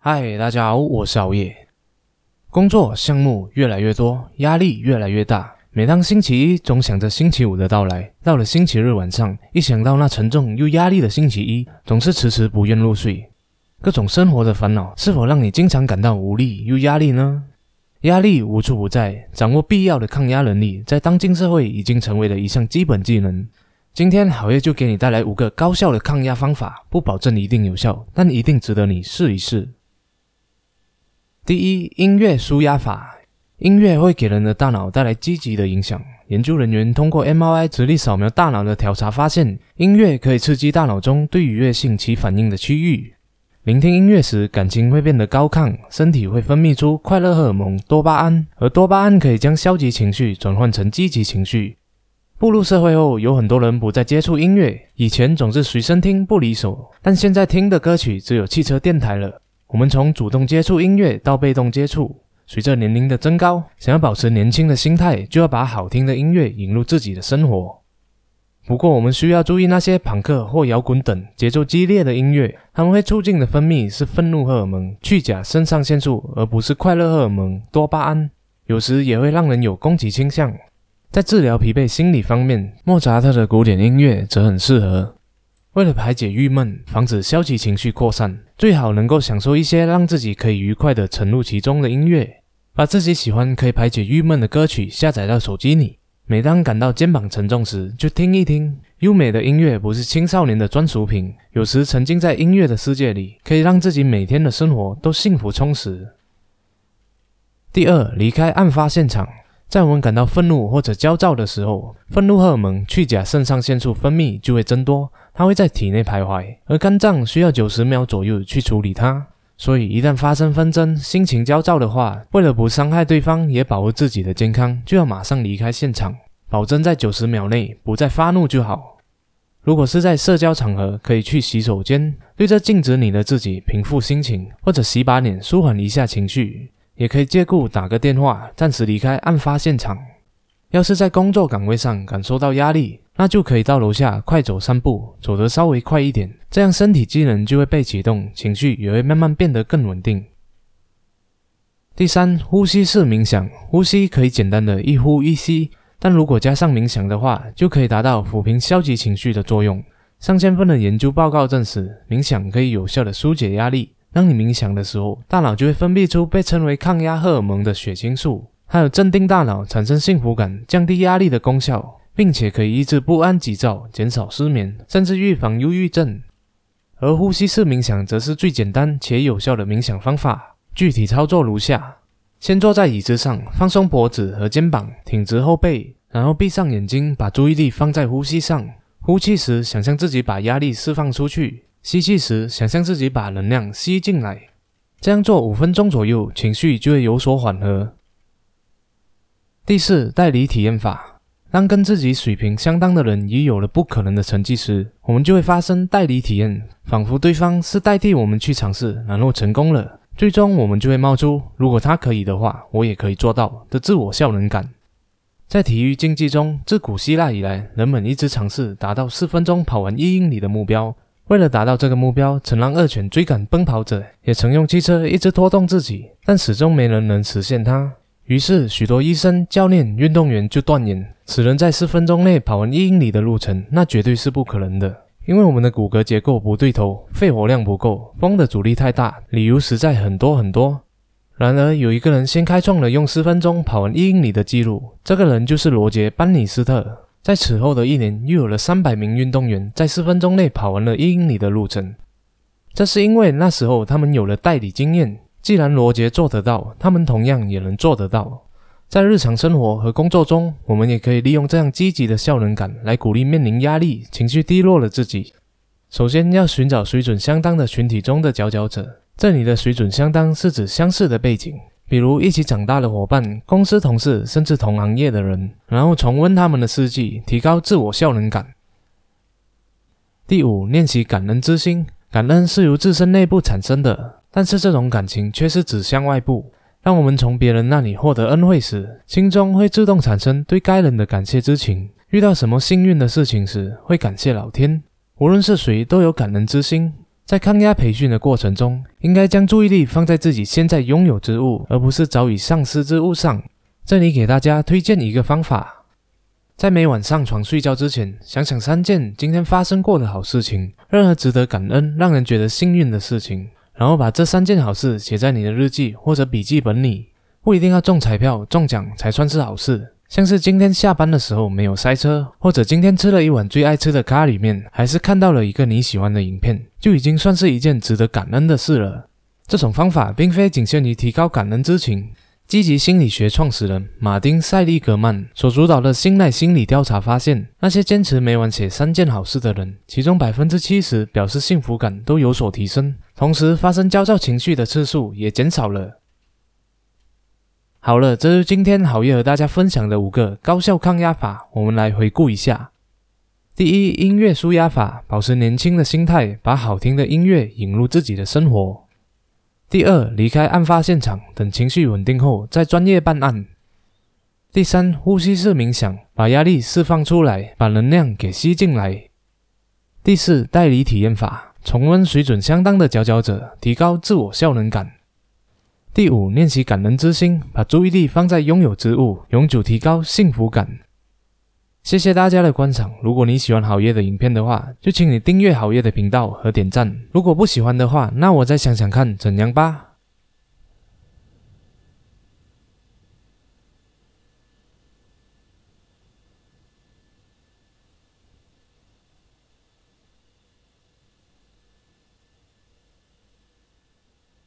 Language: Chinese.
嗨，大家好，我是熬夜。工作项目越来越多，压力越来越大。每当星期一，总想着星期五的到来；到了星期日晚上，一想到那沉重又压力的星期一，总是迟迟不愿入睡。各种生活的烦恼，是否让你经常感到无力又压力呢？压力无处不在，掌握必要的抗压能力，在当今社会已经成为了一项基本技能。今天好夜就给你带来五个高效的抗压方法，不保证一定有效，但一定值得你试一试。第一，音乐舒压法。音乐会给人的大脑带来积极的影响。研究人员通过 MRI 直立扫描大脑的调查发现，音乐可以刺激大脑中对愉悦性起反应的区域。聆听音乐时，感情会变得高亢，身体会分泌出快乐荷尔蒙多巴胺，而多巴胺可以将消极情绪转换成积极情绪。步入社会后，有很多人不再接触音乐。以前总是随身听不离手，但现在听的歌曲只有汽车电台了。我们从主动接触音乐到被动接触，随着年龄的增高，想要保持年轻的心态，就要把好听的音乐引入自己的生活。不过，我们需要注意那些朋克或摇滚等节奏激烈的音乐，它们会促进的分泌是愤怒荷尔蒙、去甲肾上腺素，而不是快乐荷尔蒙多巴胺。有时也会让人有攻击倾向。在治疗疲惫心理方面，莫扎特的古典音乐则很适合。为了排解郁闷，防止消极情绪扩散，最好能够享受一些让自己可以愉快地沉入其中的音乐。把自己喜欢可以排解郁闷的歌曲下载到手机里，每当感到肩膀沉重时，就听一听。优美的音乐不是青少年的专属品，有时沉浸在音乐的世界里，可以让自己每天的生活都幸福充实。第二，离开案发现场。在我们感到愤怒或者焦躁的时候，愤怒荷尔蒙去甲肾上腺素分泌就会增多，它会在体内徘徊，而肝脏需要九十秒左右去处理它。所以，一旦发生纷争、心情焦躁的话，为了不伤害对方，也保护自己的健康，就要马上离开现场，保证在九十秒内不再发怒就好。如果是在社交场合，可以去洗手间，对着镜子里的自己平复心情，或者洗把脸，舒缓一下情绪。也可以借故打个电话，暂时离开案发现场。要是在工作岗位上感受到压力，那就可以到楼下快走三步，走得稍微快一点，这样身体机能就会被启动，情绪也会慢慢变得更稳定。第三，呼吸式冥想，呼吸可以简单的一呼一吸，但如果加上冥想的话，就可以达到抚平消极情绪的作用。上千份的研究报告证实，冥想可以有效的疏解压力。当你冥想的时候，大脑就会分泌出被称为抗压荷尔蒙的血清素，还有镇定大脑、产生幸福感、降低压力的功效，并且可以抑制不安、急躁、减少失眠，甚至预防忧郁症。而呼吸式冥想则是最简单且有效的冥想方法。具体操作如下：先坐在椅子上，放松脖子和肩膀，挺直后背，然后闭上眼睛，把注意力放在呼吸上。呼气时，想象自己把压力释放出去。吸气时，想象自己把能量吸进来，这样做五分钟左右，情绪就会有所缓和。第四，代理体验法，当跟自己水平相当的人已有了不可能的成绩时，我们就会发生代理体验，仿佛对方是代替我们去尝试，然后成功了，最终我们就会冒出“如果他可以的话，我也可以做到”的自我效能感。在体育竞技中，自古希腊以来，人们一直尝试达到四分钟跑完一英里的目标。为了达到这个目标，曾让恶犬追赶奔跑者，也曾用汽车一直拖动自己，但始终没人能实现它。于是，许多医生、教练、运动员就断言，此人在四分钟内跑完一英里的路程，那绝对是不可能的。因为我们的骨骼结构不对头，肺活量不够，风的阻力太大，理由实在很多很多。然而，有一个人先开创了用四分钟跑完一英里的记录，这个人就是罗杰·班尼斯特。在此后的一年，又有了三百名运动员在四分钟内跑完了一英里的路程。这是因为那时候他们有了代理经验。既然罗杰做得到，他们同样也能做得到。在日常生活和工作中，我们也可以利用这样积极的效能感来鼓励面临压力、情绪低落的自己。首先要寻找水准相当的群体中的佼佼者。这里的水准相当是指相似的背景。比如一起长大的伙伴、公司同事，甚至同行业的人，然后重温他们的事迹，提高自我效能感。第五，练习感恩之心。感恩是由自身内部产生的，但是这种感情却是指向外部。当我们从别人那里获得恩惠时，心中会自动产生对该人的感谢之情。遇到什么幸运的事情时，会感谢老天。无论是谁，都有感恩之心。在抗压培训的过程中，应该将注意力放在自己现在拥有之物，而不是早已丧失之物上。这里给大家推荐一个方法：在每晚上床睡觉之前，想想三件今天发生过的好事情，任何值得感恩、让人觉得幸运的事情，然后把这三件好事写在你的日记或者笔记本里。不一定要中彩票、中奖才算是好事，像是今天下班的时候没有塞车，或者今天吃了一碗最爱吃的咖喱面，还是看到了一个你喜欢的影片，就已经算是一件值得感恩的事了。这种方法并非仅限于提高感恩之情。积极心理学创始人马丁·塞利格曼所主导的信赖心理调查发现，那些坚持每晚写三件好事的人，其中百分之七十表示幸福感都有所提升，同时发生焦躁情绪的次数也减少了。好了，这是今天好业和大家分享的五个高效抗压法，我们来回顾一下。第一，音乐舒压法，保持年轻的心态，把好听的音乐引入自己的生活。第二，离开案发现场，等情绪稳定后再专业办案。第三，呼吸式冥想，把压力释放出来，把能量给吸进来。第四，代理体验法，重温水准相当的佼佼者，提高自我效能感。第五，练习感恩之心，把注意力放在拥有之物，永久提高幸福感。谢谢大家的观赏。如果你喜欢好业的影片的话，就请你订阅好业的频道和点赞。如果不喜欢的话，那我再想想看怎样吧。